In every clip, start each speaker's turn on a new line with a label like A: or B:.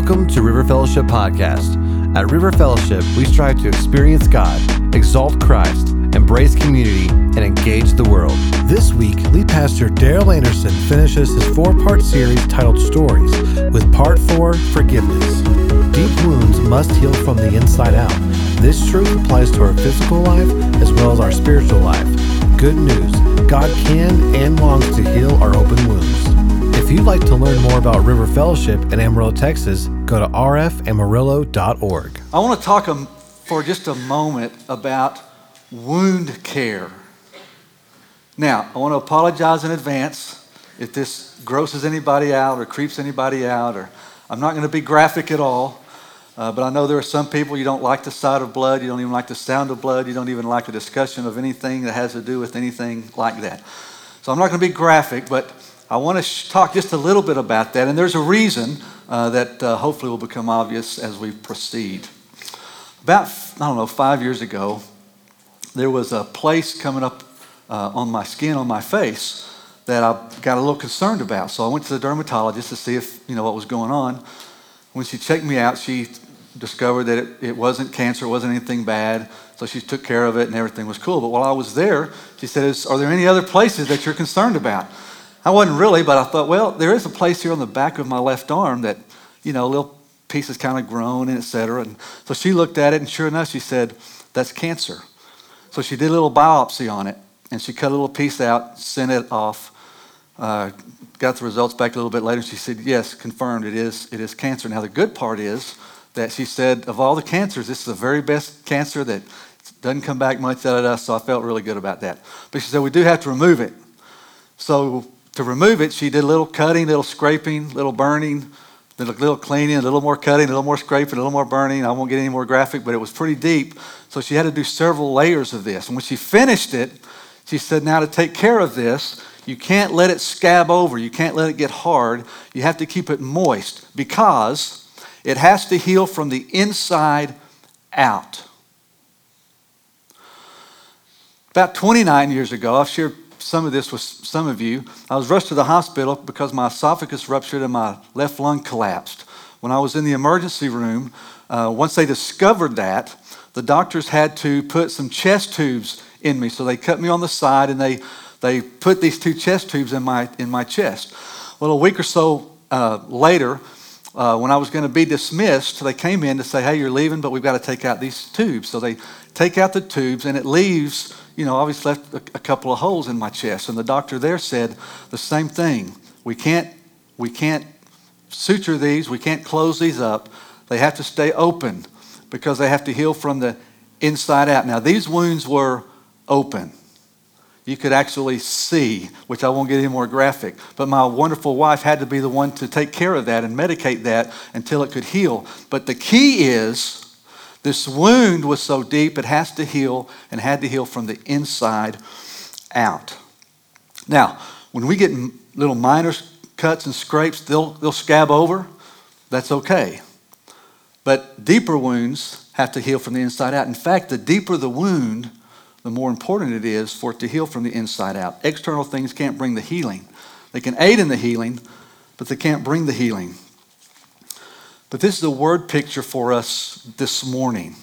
A: Welcome to River Fellowship Podcast. At River Fellowship, we strive to experience God, exalt Christ, embrace community, and engage the world. This week, lead pastor Daryl Anderson finishes his four part series titled Stories with part four Forgiveness. Deep wounds must heal from the inside out. This truth applies to our physical life as well as our spiritual life. Good news God can and longs to heal our open wounds. If you'd like to learn more about River Fellowship in Amarillo, Texas, go to rfamarillo.org.
B: I want to talk um, for just a moment about wound care. Now, I want to apologize in advance if this grosses anybody out or creeps anybody out, or I'm not going to be graphic at all. Uh, but I know there are some people you don't like the sight of blood, you don't even like the sound of blood, you don't even like the discussion of anything that has to do with anything like that. So I'm not going to be graphic, but I want to sh- talk just a little bit about that, and there's a reason uh, that uh, hopefully will become obvious as we proceed. About, I don't know, five years ago, there was a place coming up uh, on my skin, on my face, that I got a little concerned about. So I went to the dermatologist to see if, you know, what was going on. When she checked me out, she discovered that it, it wasn't cancer, it wasn't anything bad. So she took care of it and everything was cool. But while I was there, she said, Are there any other places that you're concerned about? I wasn't really, but I thought, well, there is a place here on the back of my left arm that, you know, a little piece has kind of grown and et cetera. And so she looked at it, and sure enough, she said, that's cancer. So she did a little biopsy on it, and she cut a little piece out, sent it off, uh, got the results back a little bit later. She said, yes, confirmed, it is, it is cancer. Now, the good part is that she said, of all the cancers, this is the very best cancer that doesn't come back much, da, da, da. So I felt really good about that. But she said, we do have to remove it. So to remove it, she did a little cutting, little scraping, little burning, then a little cleaning, a little more cutting, a little more scraping, a little more burning. I won't get any more graphic, but it was pretty deep. So she had to do several layers of this. And when she finished it, she said, Now to take care of this, you can't let it scab over. You can't let it get hard. You have to keep it moist because it has to heal from the inside out. About 29 years ago, I've shared some of this with some of you. I was rushed to the hospital because my esophagus ruptured and my left lung collapsed. When I was in the emergency room, uh, once they discovered that, the doctors had to put some chest tubes in me. So they cut me on the side and they, they put these two chest tubes in my, in my chest. Well, a week or so uh, later, uh, when I was going to be dismissed, they came in to say, hey, you're leaving, but we've got to take out these tubes. So they take out the tubes, and it leaves you know, obviously left a, a couple of holes in my chest. And the doctor there said the same thing. We can't, we can't suture these, we can't close these up. They have to stay open because they have to heal from the inside out. Now, these wounds were open. You could actually see, which I won't get any more graphic. But my wonderful wife had to be the one to take care of that and medicate that until it could heal. But the key is this wound was so deep it has to heal and had to heal from the inside out. Now, when we get little minor cuts and scrapes, they'll, they'll scab over. That's okay. But deeper wounds have to heal from the inside out. In fact, the deeper the wound, the more important it is for it to heal from the inside out. External things can't bring the healing. They can aid in the healing, but they can't bring the healing. But this is a word picture for us this morning.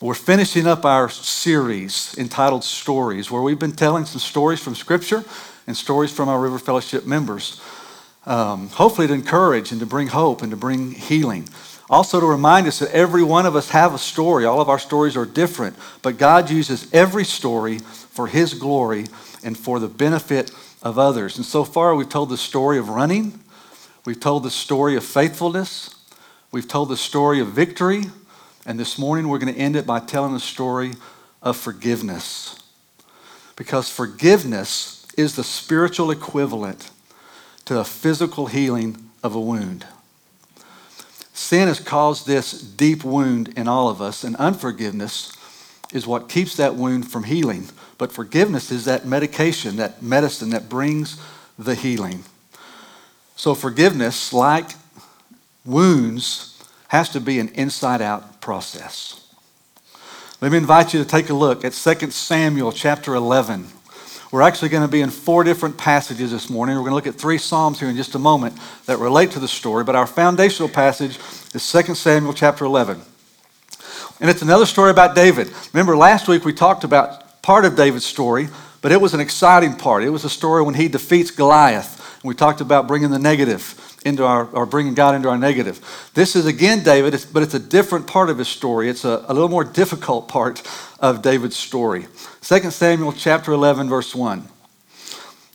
B: We're finishing up our series entitled Stories, where we've been telling some stories from Scripture and stories from our River Fellowship members. Um, hopefully, to encourage and to bring hope and to bring healing. Also, to remind us that every one of us have a story. All of our stories are different, but God uses every story for His glory and for the benefit of others. And so far, we've told the story of running, we've told the story of faithfulness, We've told the story of victory, and this morning we're going to end it by telling the story of forgiveness. Because forgiveness is the spiritual equivalent to the physical healing of a wound. Sin has caused this deep wound in all of us, and unforgiveness is what keeps that wound from healing. But forgiveness is that medication, that medicine that brings the healing. So, forgiveness, like wounds has to be an inside out process. Let me invite you to take a look at 2 Samuel chapter 11. We're actually going to be in four different passages this morning. We're going to look at three Psalms here in just a moment that relate to the story, but our foundational passage is 2 Samuel chapter 11. And it's another story about David. Remember, last week we talked about part of David's story, but it was an exciting part. It was a story when he defeats Goliath. And we talked about bringing the negative into our, or bringing God into our negative. This is again David, but it's a different part of his story. It's a, a little more difficult part of David's story. 2 Samuel chapter 11, verse 1.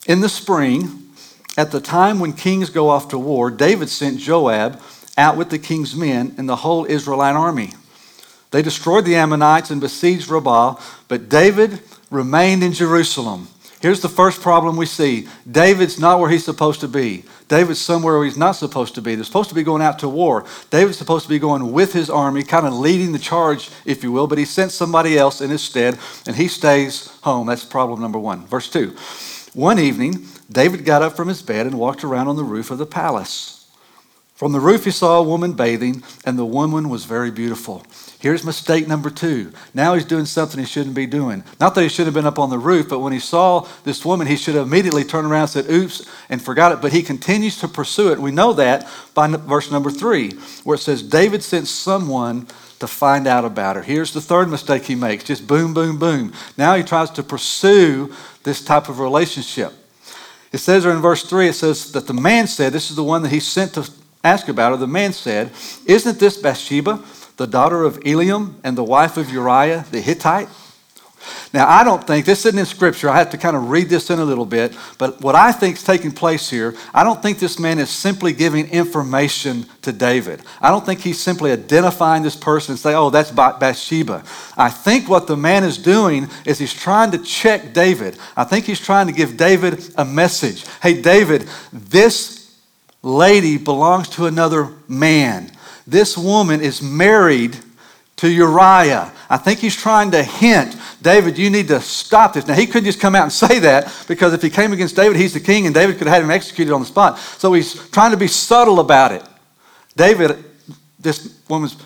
B: In the spring, at the time when kings go off to war, David sent Joab out with the king's men and the whole Israelite army. They destroyed the Ammonites and besieged Rabbah, but David remained in Jerusalem. Here's the first problem we see David's not where he's supposed to be. David's somewhere where he's not supposed to be. They're supposed to be going out to war. David's supposed to be going with his army, kind of leading the charge, if you will, but he sent somebody else in his stead, and he stays home. That's problem number one. Verse 2. One evening, David got up from his bed and walked around on the roof of the palace. From the roof, he saw a woman bathing, and the woman was very beautiful. Here's mistake number two. Now he's doing something he shouldn't be doing. Not that he should have been up on the roof, but when he saw this woman, he should have immediately turned around and said, oops, and forgot it. But he continues to pursue it. We know that by verse number three, where it says, David sent someone to find out about her. Here's the third mistake he makes just boom, boom, boom. Now he tries to pursue this type of relationship. It says there in verse 3, it says that the man said, This is the one that he sent to ask about her, the man said, Isn't this Bathsheba, the daughter of Eliam and the wife of Uriah the Hittite? Now, I don't think, this isn't in scripture, I have to kind of read this in a little bit, but what I think is taking place here, I don't think this man is simply giving information to David. I don't think he's simply identifying this person and say, oh, that's Bathsheba. I think what the man is doing is he's trying to check David. I think he's trying to give David a message. Hey, David, this lady belongs to another man. This woman is married to Uriah. I think he's trying to hint, David, you need to stop this. Now, he couldn't just come out and say that because if he came against David, he's the king, and David could have had him executed on the spot. So he's trying to be subtle about it. David, this woman's,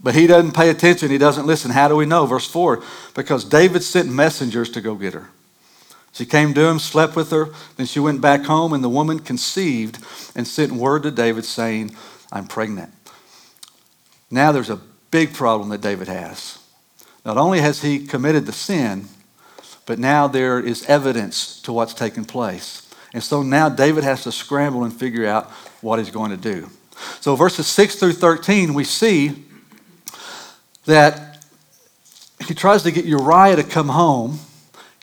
B: but he doesn't pay attention. He doesn't listen. How do we know? Verse 4 because David sent messengers to go get her. She came to him, slept with her, then she went back home, and the woman conceived and sent word to David saying, I'm pregnant. Now there's a big problem that David has. Not only has he committed the sin, but now there is evidence to what's taken place. And so now David has to scramble and figure out what he's going to do. So, verses 6 through 13, we see that he tries to get Uriah to come home.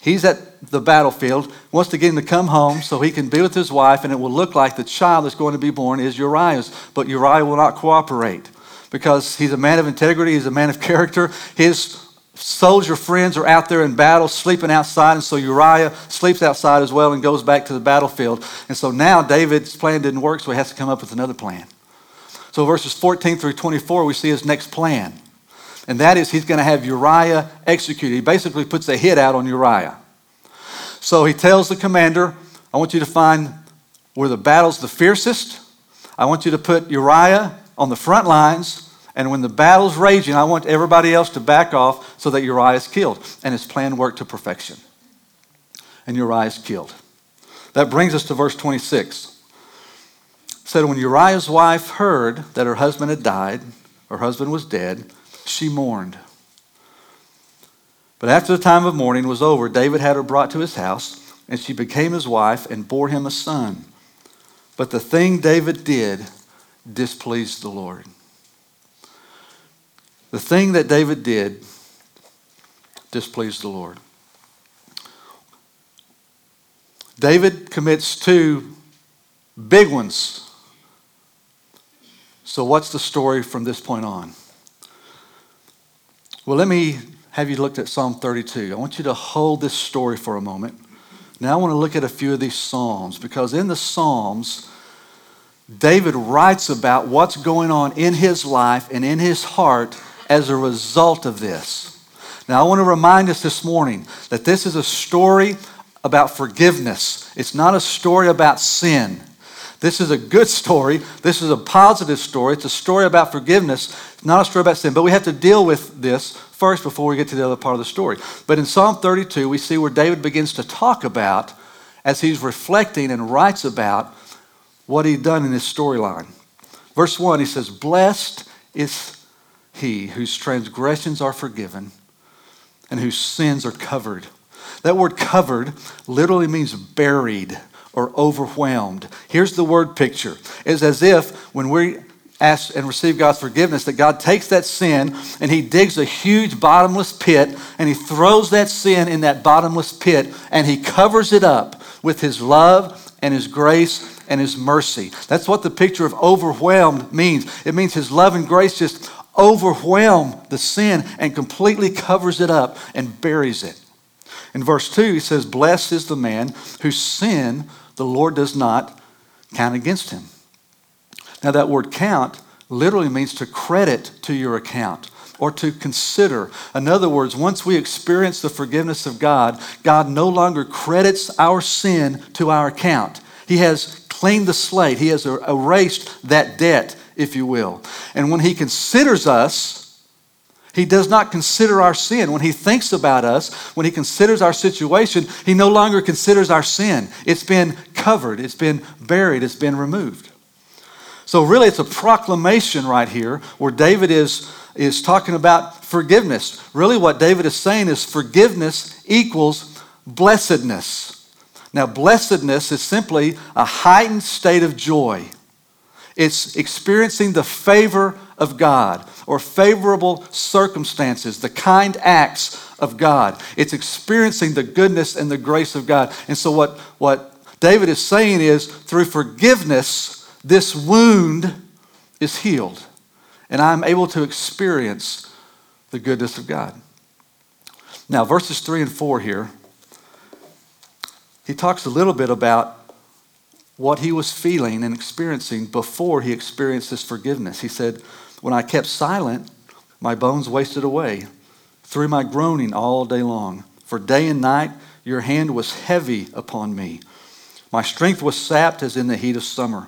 B: He's at the battlefield, wants to get him to come home so he can be with his wife, and it will look like the child that's going to be born is Uriah's. But Uriah will not cooperate because he's a man of integrity, he's a man of character. His soldier friends are out there in battle, sleeping outside, and so Uriah sleeps outside as well and goes back to the battlefield. And so now David's plan didn't work, so he has to come up with another plan. So verses 14 through 24, we see his next plan. And that is he's going to have Uriah executed. He basically puts a hit out on Uriah. So he tells the commander, I want you to find where the battle's the fiercest. I want you to put Uriah on the front lines. And when the battle's raging, I want everybody else to back off so that Uriah is killed. And his plan worked to perfection. And Uriah is killed. That brings us to verse 26. It said, When Uriah's wife heard that her husband had died, her husband was dead, she mourned. But after the time of mourning was over, David had her brought to his house, and she became his wife and bore him a son. But the thing David did displeased the Lord. The thing that David did displeased the Lord. David commits two big ones. So, what's the story from this point on? Well, let me have you looked at Psalm 32. I want you to hold this story for a moment. Now I want to look at a few of these Psalms because in the Psalms, David writes about what's going on in his life and in his heart as a result of this. Now I want to remind us this morning that this is a story about forgiveness, it's not a story about sin. This is a good story. This is a positive story. It's a story about forgiveness, not a story about sin. But we have to deal with this first before we get to the other part of the story. But in Psalm 32, we see where David begins to talk about, as he's reflecting and writes about, what he'd done in his storyline. Verse 1, he says, Blessed is he whose transgressions are forgiven and whose sins are covered. That word covered literally means buried or overwhelmed. Here's the word picture. It's as if when we ask and receive God's forgiveness, that God takes that sin and He digs a huge bottomless pit and He throws that sin in that bottomless pit and He covers it up with His love and His grace and His mercy. That's what the picture of overwhelmed means. It means His love and grace just overwhelm the sin and completely covers it up and buries it. In verse 2, he says, Blessed is the man whose sin the Lord does not count against him. Now, that word count literally means to credit to your account or to consider. In other words, once we experience the forgiveness of God, God no longer credits our sin to our account. He has cleaned the slate, He has er, erased that debt, if you will. And when He considers us, he does not consider our sin. When he thinks about us, when he considers our situation, he no longer considers our sin. It's been covered, it's been buried, it's been removed. So, really, it's a proclamation right here where David is, is talking about forgiveness. Really, what David is saying is forgiveness equals blessedness. Now, blessedness is simply a heightened state of joy. It's experiencing the favor of God or favorable circumstances, the kind acts of God. It's experiencing the goodness and the grace of God. And so, what, what David is saying is through forgiveness, this wound is healed. And I'm able to experience the goodness of God. Now, verses 3 and 4 here, he talks a little bit about what he was feeling and experiencing before he experienced this forgiveness. He said, When I kept silent, my bones wasted away through my groaning all day long. For day and night your hand was heavy upon me. My strength was sapped as in the heat of summer.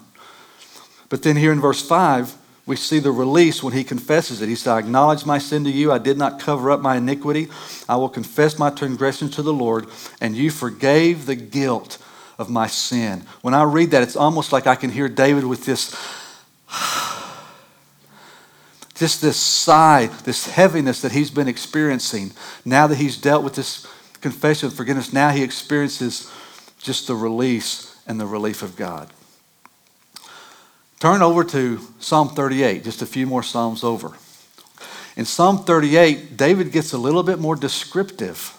B: But then here in verse 5, we see the release when he confesses it. He said, I acknowledge my sin to you. I did not cover up my iniquity. I will confess my transgression to the Lord, and you forgave the guilt of my sin. When I read that, it's almost like I can hear David with this, just this sigh, this heaviness that he's been experiencing. Now that he's dealt with this confession of forgiveness, now he experiences just the release and the relief of God. Turn over to Psalm 38, just a few more Psalms over. In Psalm 38, David gets a little bit more descriptive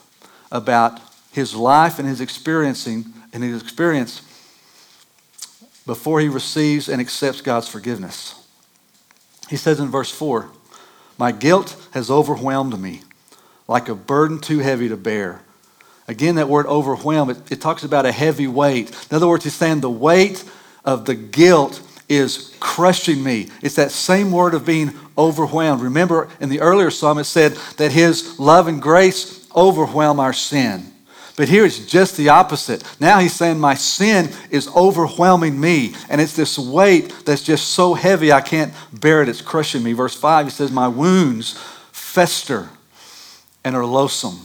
B: about his life and his experiencing in his experience before he receives and accepts God's forgiveness. He says in verse 4 My guilt has overwhelmed me like a burden too heavy to bear. Again, that word overwhelm, it, it talks about a heavy weight. In other words, he's saying the weight of the guilt is crushing me. It's that same word of being overwhelmed. Remember, in the earlier psalm, it said that his love and grace overwhelm our sin. But here it's just the opposite. Now he's saying, My sin is overwhelming me. And it's this weight that's just so heavy I can't bear it. It's crushing me. Verse 5, he says, My wounds fester and are loathsome.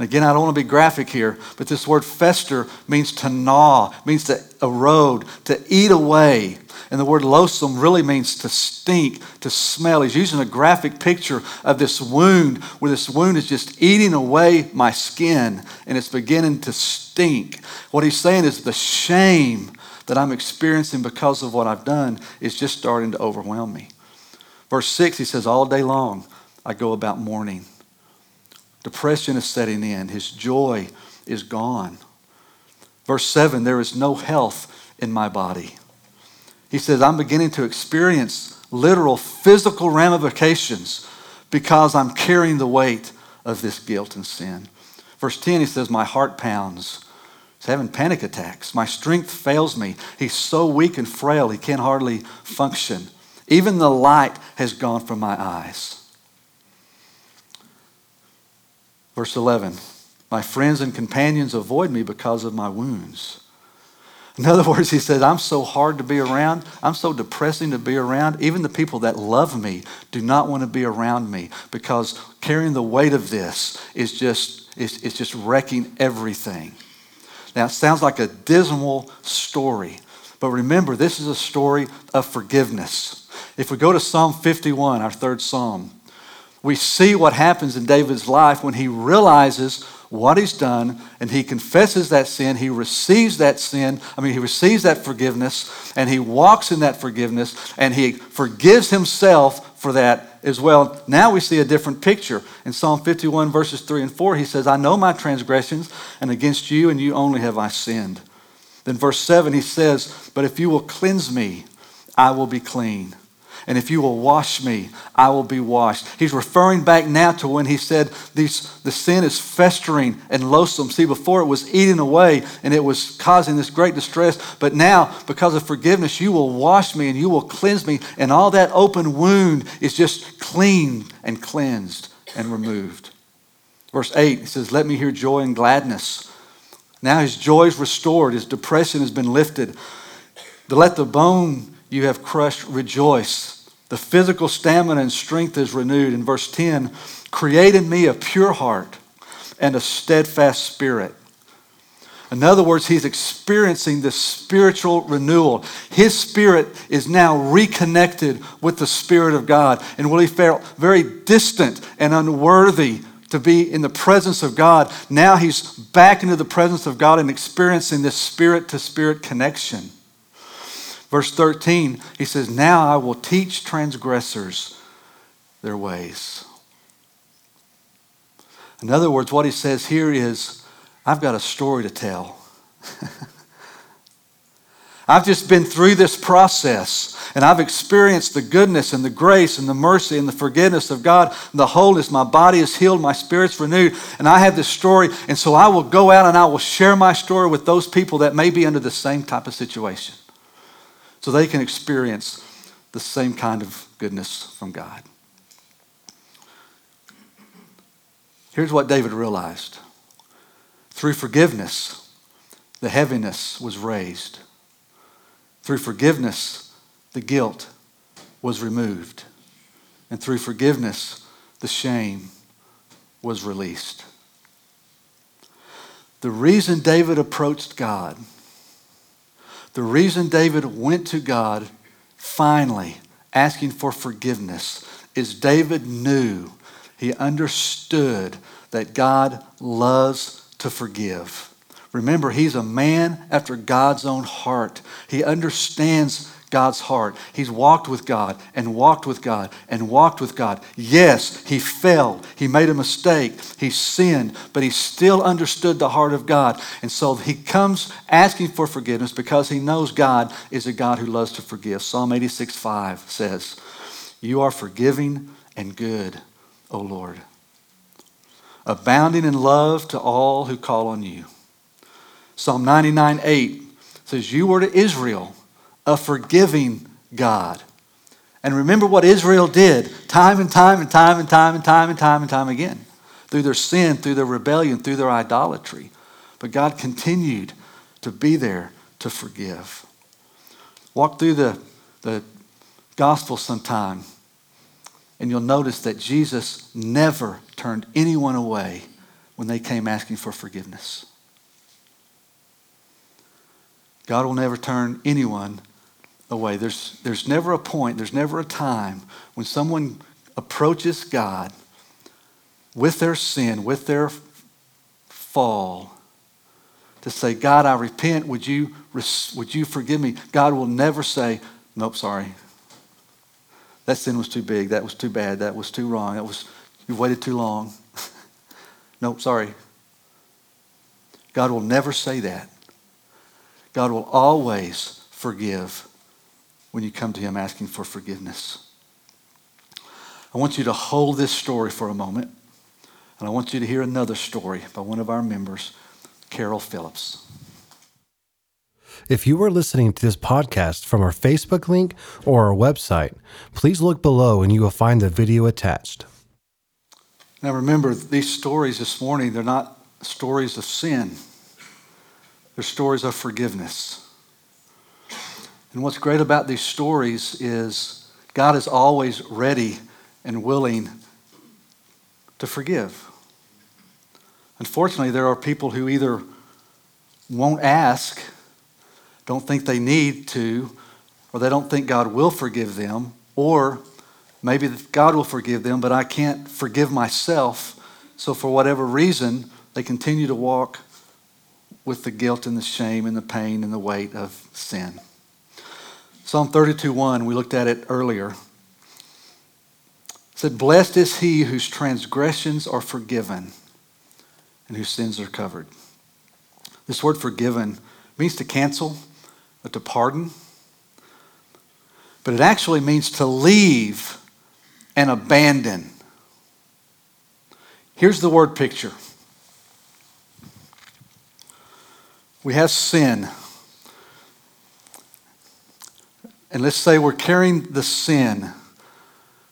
B: And again, I don't want to be graphic here, but this word fester means to gnaw, means to erode, to eat away. And the word loathsome really means to stink, to smell. He's using a graphic picture of this wound, where this wound is just eating away my skin and it's beginning to stink. What he's saying is the shame that I'm experiencing because of what I've done is just starting to overwhelm me. Verse 6, he says, All day long I go about mourning. Depression is setting in, his joy is gone. Verse 7, there is no health in my body. He says, I'm beginning to experience literal physical ramifications because I'm carrying the weight of this guilt and sin. Verse 10, he says, My heart pounds. He's having panic attacks. My strength fails me. He's so weak and frail, he can hardly function. Even the light has gone from my eyes. Verse 11, My friends and companions avoid me because of my wounds. In other words, he says, I'm so hard to be around. I'm so depressing to be around. Even the people that love me do not want to be around me because carrying the weight of this is just, it's, it's just wrecking everything. Now, it sounds like a dismal story, but remember, this is a story of forgiveness. If we go to Psalm 51, our third psalm, we see what happens in David's life when he realizes what he's done and he confesses that sin. He receives that sin. I mean, he receives that forgiveness and he walks in that forgiveness and he forgives himself for that as well. Now we see a different picture. In Psalm 51, verses 3 and 4, he says, I know my transgressions, and against you and you only have I sinned. Then, verse 7, he says, But if you will cleanse me, I will be clean. And if you will wash me, I will be washed. He's referring back now to when he said these, the sin is festering and loathsome. See, before it was eating away and it was causing this great distress. But now, because of forgiveness, you will wash me and you will cleanse me. And all that open wound is just clean and cleansed and removed. Verse 8, he says, Let me hear joy and gladness. Now his joy is restored, his depression has been lifted. To let the bone you have crushed rejoice. The physical stamina and strength is renewed. In verse 10, create in me a pure heart and a steadfast spirit. In other words, he's experiencing this spiritual renewal. His spirit is now reconnected with the Spirit of God. And while he felt very distant and unworthy to be in the presence of God, now he's back into the presence of God and experiencing this spirit to spirit connection. Verse 13, he says, Now I will teach transgressors their ways. In other words, what he says here is, I've got a story to tell. I've just been through this process and I've experienced the goodness and the grace and the mercy and the forgiveness of God, the wholeness. My body is healed, my spirit's renewed, and I have this story. And so I will go out and I will share my story with those people that may be under the same type of situation so they can experience the same kind of goodness from God. Here's what David realized through forgiveness, the heaviness was raised. Through forgiveness, the guilt was removed. And through forgiveness, the shame was released. The reason David approached God the reason David went to God finally asking for forgiveness is David knew, he understood that God loves to forgive. Remember, he's a man after God's own heart. He understands God's heart. He's walked with God and walked with God and walked with God. Yes, he failed. He made a mistake. He sinned, but he still understood the heart of God. And so he comes asking for forgiveness because he knows God is a God who loves to forgive. Psalm 86 5 says, You are forgiving and good, O Lord, abounding in love to all who call on you. Psalm 99 8 says, You were to Israel a forgiving God. And remember what Israel did time and time and time and time and time and time and time again through their sin, through their rebellion, through their idolatry. But God continued to be there to forgive. Walk through the, the gospel sometime, and you'll notice that Jesus never turned anyone away when they came asking for forgiveness. God will never turn anyone away. There's, there's never a point, there's never a time when someone approaches God with their sin, with their fall, to say, God, I repent. Would you, would you forgive me? God will never say, Nope, sorry. That sin was too big. That was too bad. That was too wrong. That was, you waited too long. nope, sorry. God will never say that. God will always forgive when you come to Him asking for forgiveness. I want you to hold this story for a moment, and I want you to hear another story by one of our members, Carol Phillips.
A: If you are listening to this podcast from our Facebook link or our website, please look below and you will find the video attached.
B: Now remember, these stories this morning, they're not stories of sin, they're stories of forgiveness. And what's great about these stories is God is always ready and willing to forgive. Unfortunately, there are people who either won't ask, don't think they need to, or they don't think God will forgive them, or maybe God will forgive them, but I can't forgive myself. So, for whatever reason, they continue to walk with the guilt and the shame and the pain and the weight of sin. Psalm 32:1, we looked at it earlier. said, Blessed is he whose transgressions are forgiven and whose sins are covered. This word forgiven means to cancel or to pardon, but it actually means to leave and abandon. Here's the word picture we have sin. And let's say we're carrying the sin.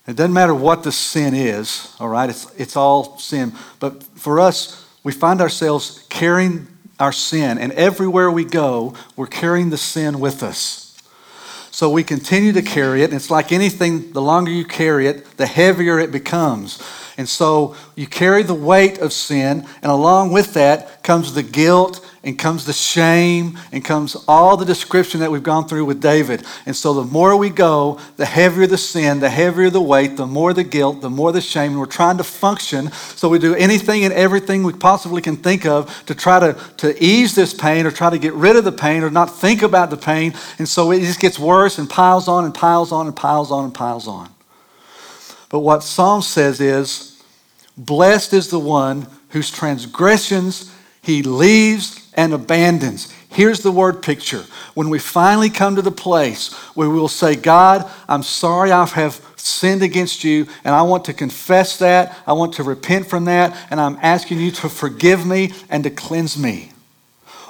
B: It doesn't matter what the sin is, all right? It's, it's all sin. But for us, we find ourselves carrying our sin, and everywhere we go, we're carrying the sin with us. So we continue to carry it, and it's like anything, the longer you carry it, the heavier it becomes. And so you carry the weight of sin, and along with that comes the guilt and comes the shame and comes all the description that we've gone through with David. And so the more we go, the heavier the sin, the heavier the weight, the more the guilt, the more the shame. And we're trying to function. So we do anything and everything we possibly can think of to try to, to ease this pain or try to get rid of the pain or not think about the pain. And so it just gets worse and piles on and piles on and piles on and piles on. But what Psalm says is, Blessed is the one whose transgressions he leaves and abandons. Here's the word picture. When we finally come to the place where we will say, God, I'm sorry I have sinned against you, and I want to confess that. I want to repent from that, and I'm asking you to forgive me and to cleanse me.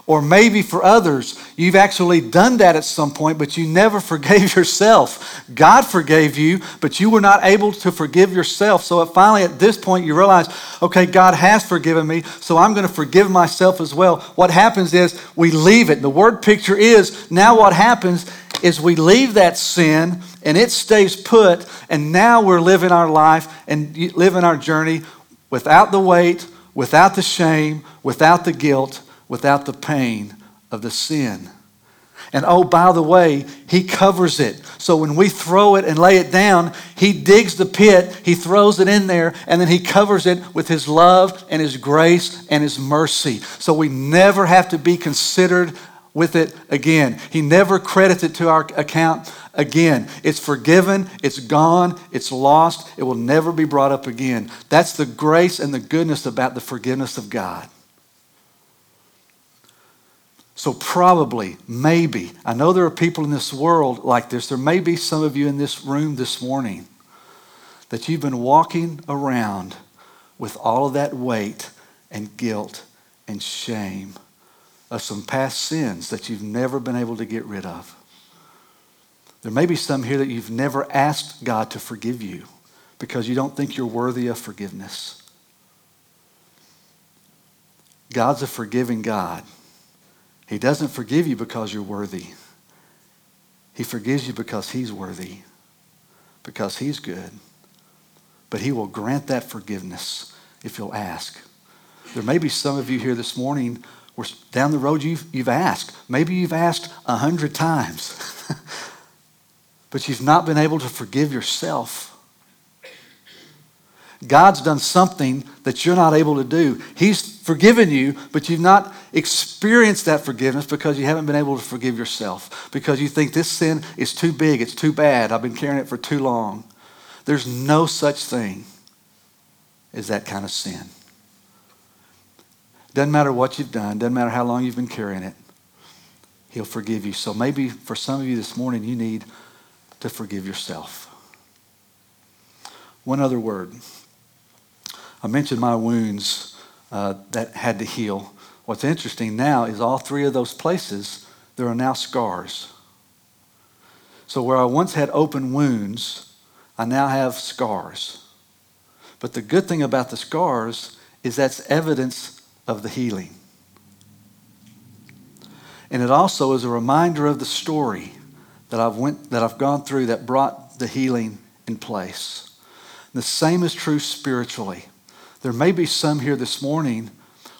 B: Or maybe for others, you've actually done that at some point, but you never forgave yourself. God forgave you, but you were not able to forgive yourself. So finally, at this point, you realize, okay, God has forgiven me, so I'm going to forgive myself as well. What happens is we leave it. The word picture is now what happens is we leave that sin and it stays put, and now we're living our life and living our journey without the weight, without the shame, without the guilt without the pain of the sin. And oh, by the way, he covers it. So when we throw it and lay it down, he digs the pit, he throws it in there, and then he covers it with his love and his grace and his mercy. So we never have to be considered with it again. He never credits it to our account again. It's forgiven, it's gone, it's lost, it will never be brought up again. That's the grace and the goodness about the forgiveness of God. So, probably, maybe, I know there are people in this world like this. There may be some of you in this room this morning that you've been walking around with all of that weight and guilt and shame of some past sins that you've never been able to get rid of. There may be some here that you've never asked God to forgive you because you don't think you're worthy of forgiveness. God's a forgiving God. He doesn't forgive you because you're worthy. He forgives you because He's worthy, because He's good. But He will grant that forgiveness if you'll ask. There may be some of you here this morning where down the road you've, you've asked. Maybe you've asked a hundred times, but you've not been able to forgive yourself. God's done something that you're not able to do. He's forgiven you, but you've not experienced that forgiveness because you haven't been able to forgive yourself. Because you think this sin is too big, it's too bad, I've been carrying it for too long. There's no such thing as that kind of sin. Doesn't matter what you've done, doesn't matter how long you've been carrying it, He'll forgive you. So maybe for some of you this morning, you need to forgive yourself. One other word I mentioned my wounds uh, that had to heal. What's interesting now is all three of those places, there are now scars. So where I once had open wounds, I now have scars. But the good thing about the scars is that's evidence of the healing. And it also is a reminder of the story that I've went that I've gone through that brought the healing in place. The same is true spiritually. There may be some here this morning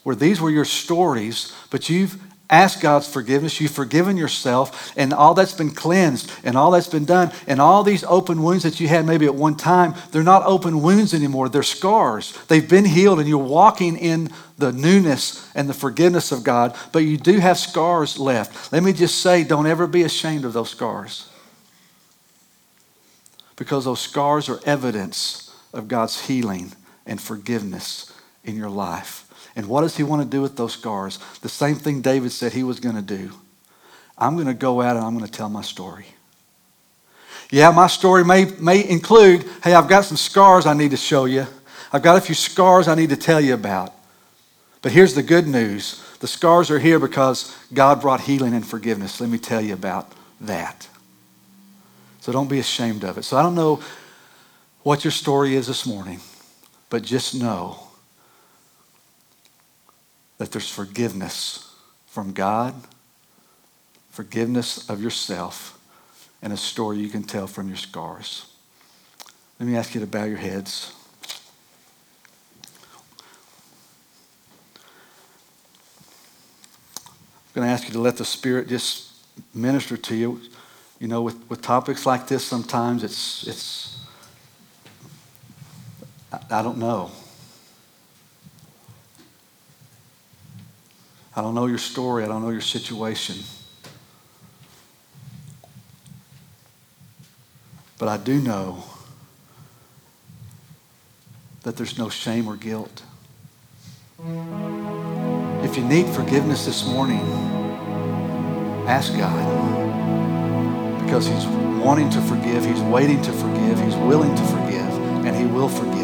B: where these were your stories, but you've asked God's forgiveness, you've forgiven yourself, and all that's been cleansed, and all that's been done, and all these open wounds that you had maybe at one time, they're not open wounds anymore, they're scars. They've been healed, and you're walking in the newness and the forgiveness of God, but you do have scars left. Let me just say, don't ever be ashamed of those scars. Because those scars are evidence of God's healing and forgiveness in your life. And what does he want to do with those scars? The same thing David said he was going to do. I'm going to go out and I'm going to tell my story. Yeah, my story may, may include hey, I've got some scars I need to show you. I've got a few scars I need to tell you about. But here's the good news the scars are here because God brought healing and forgiveness. Let me tell you about that. So don't be ashamed of it. So I don't know what your story is this morning, but just know that there's forgiveness from God, forgiveness of yourself, and a story you can tell from your scars. Let me ask you to bow your heads. I'm going to ask you to let the Spirit just minister to you. You know, with, with topics like this, sometimes it's, it's I, don't know. I don't know your story. I don't know your situation. But I do know that there's no shame or guilt. If you need forgiveness this morning, ask God. Because He's wanting to forgive, He's waiting to forgive, He's willing to forgive, and He will forgive.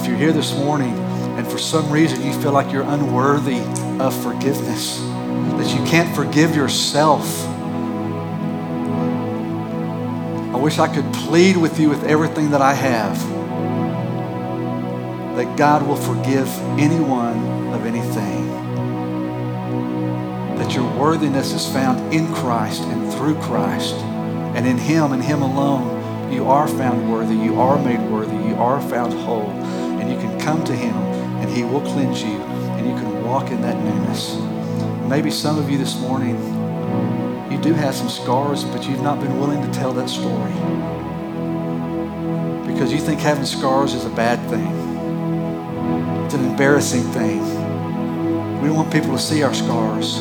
B: If you're here this morning and for some reason you feel like you're unworthy of forgiveness, that you can't forgive yourself. I wish I could plead with you with everything that I have that God will forgive anyone of anything. That your worthiness is found in Christ and through Christ, and in Him and Him alone. You are found worthy, you are made worthy, you are found whole, you can come to Him and He will cleanse you and you can walk in that newness. Maybe some of you this morning, you do have some scars, but you've not been willing to tell that story. Because you think having scars is a bad thing. It's an embarrassing thing. We don't want people to see our scars.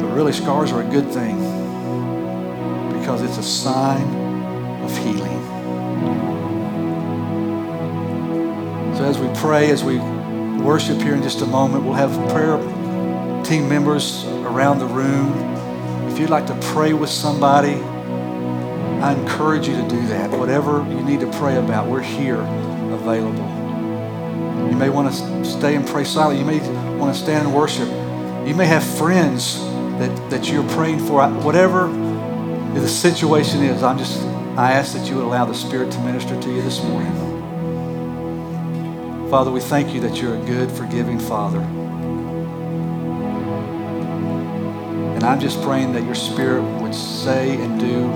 B: But really, scars are a good thing because it's a sign of healing. We pray, as we worship here in just a moment, we'll have prayer team members around the room. If you'd like to pray with somebody, I encourage you to do that. Whatever you need to pray about, we're here available. You may want to stay and pray silently. You may want to stand and worship. You may have friends that, that you're praying for. Whatever the situation is, I'm just I ask that you would allow the Spirit to minister to you this morning. Father, we thank you that you're a good, forgiving Father. And I'm just praying that your Spirit would say and do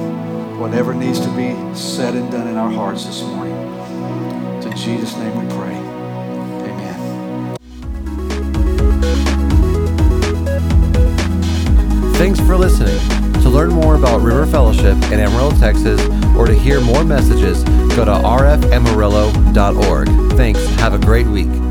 B: whatever needs to be said and done in our hearts this morning. In Jesus' name we pray. Amen.
A: Thanks for listening. To learn more about River Fellowship in Amarillo, Texas, or to hear more messages, go to rfamarillo.org. Thanks. Have a great week.